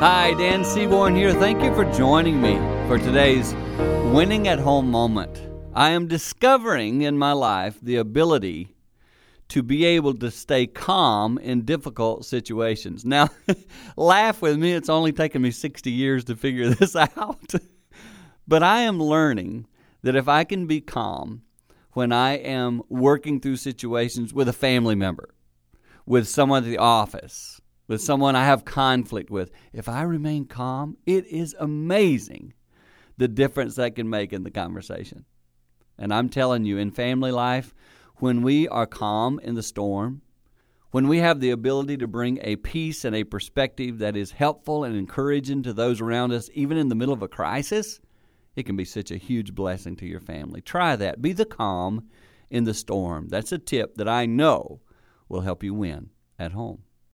Hi, Dan Seaborn here. Thank you for joining me for today's winning at home moment. I am discovering in my life the ability to be able to stay calm in difficult situations. Now, laugh with me, it's only taken me 60 years to figure this out. but I am learning that if I can be calm when I am working through situations with a family member, with someone at the office, with someone I have conflict with, if I remain calm, it is amazing the difference that can make in the conversation. And I'm telling you, in family life, when we are calm in the storm, when we have the ability to bring a peace and a perspective that is helpful and encouraging to those around us, even in the middle of a crisis, it can be such a huge blessing to your family. Try that. Be the calm in the storm. That's a tip that I know will help you win at home.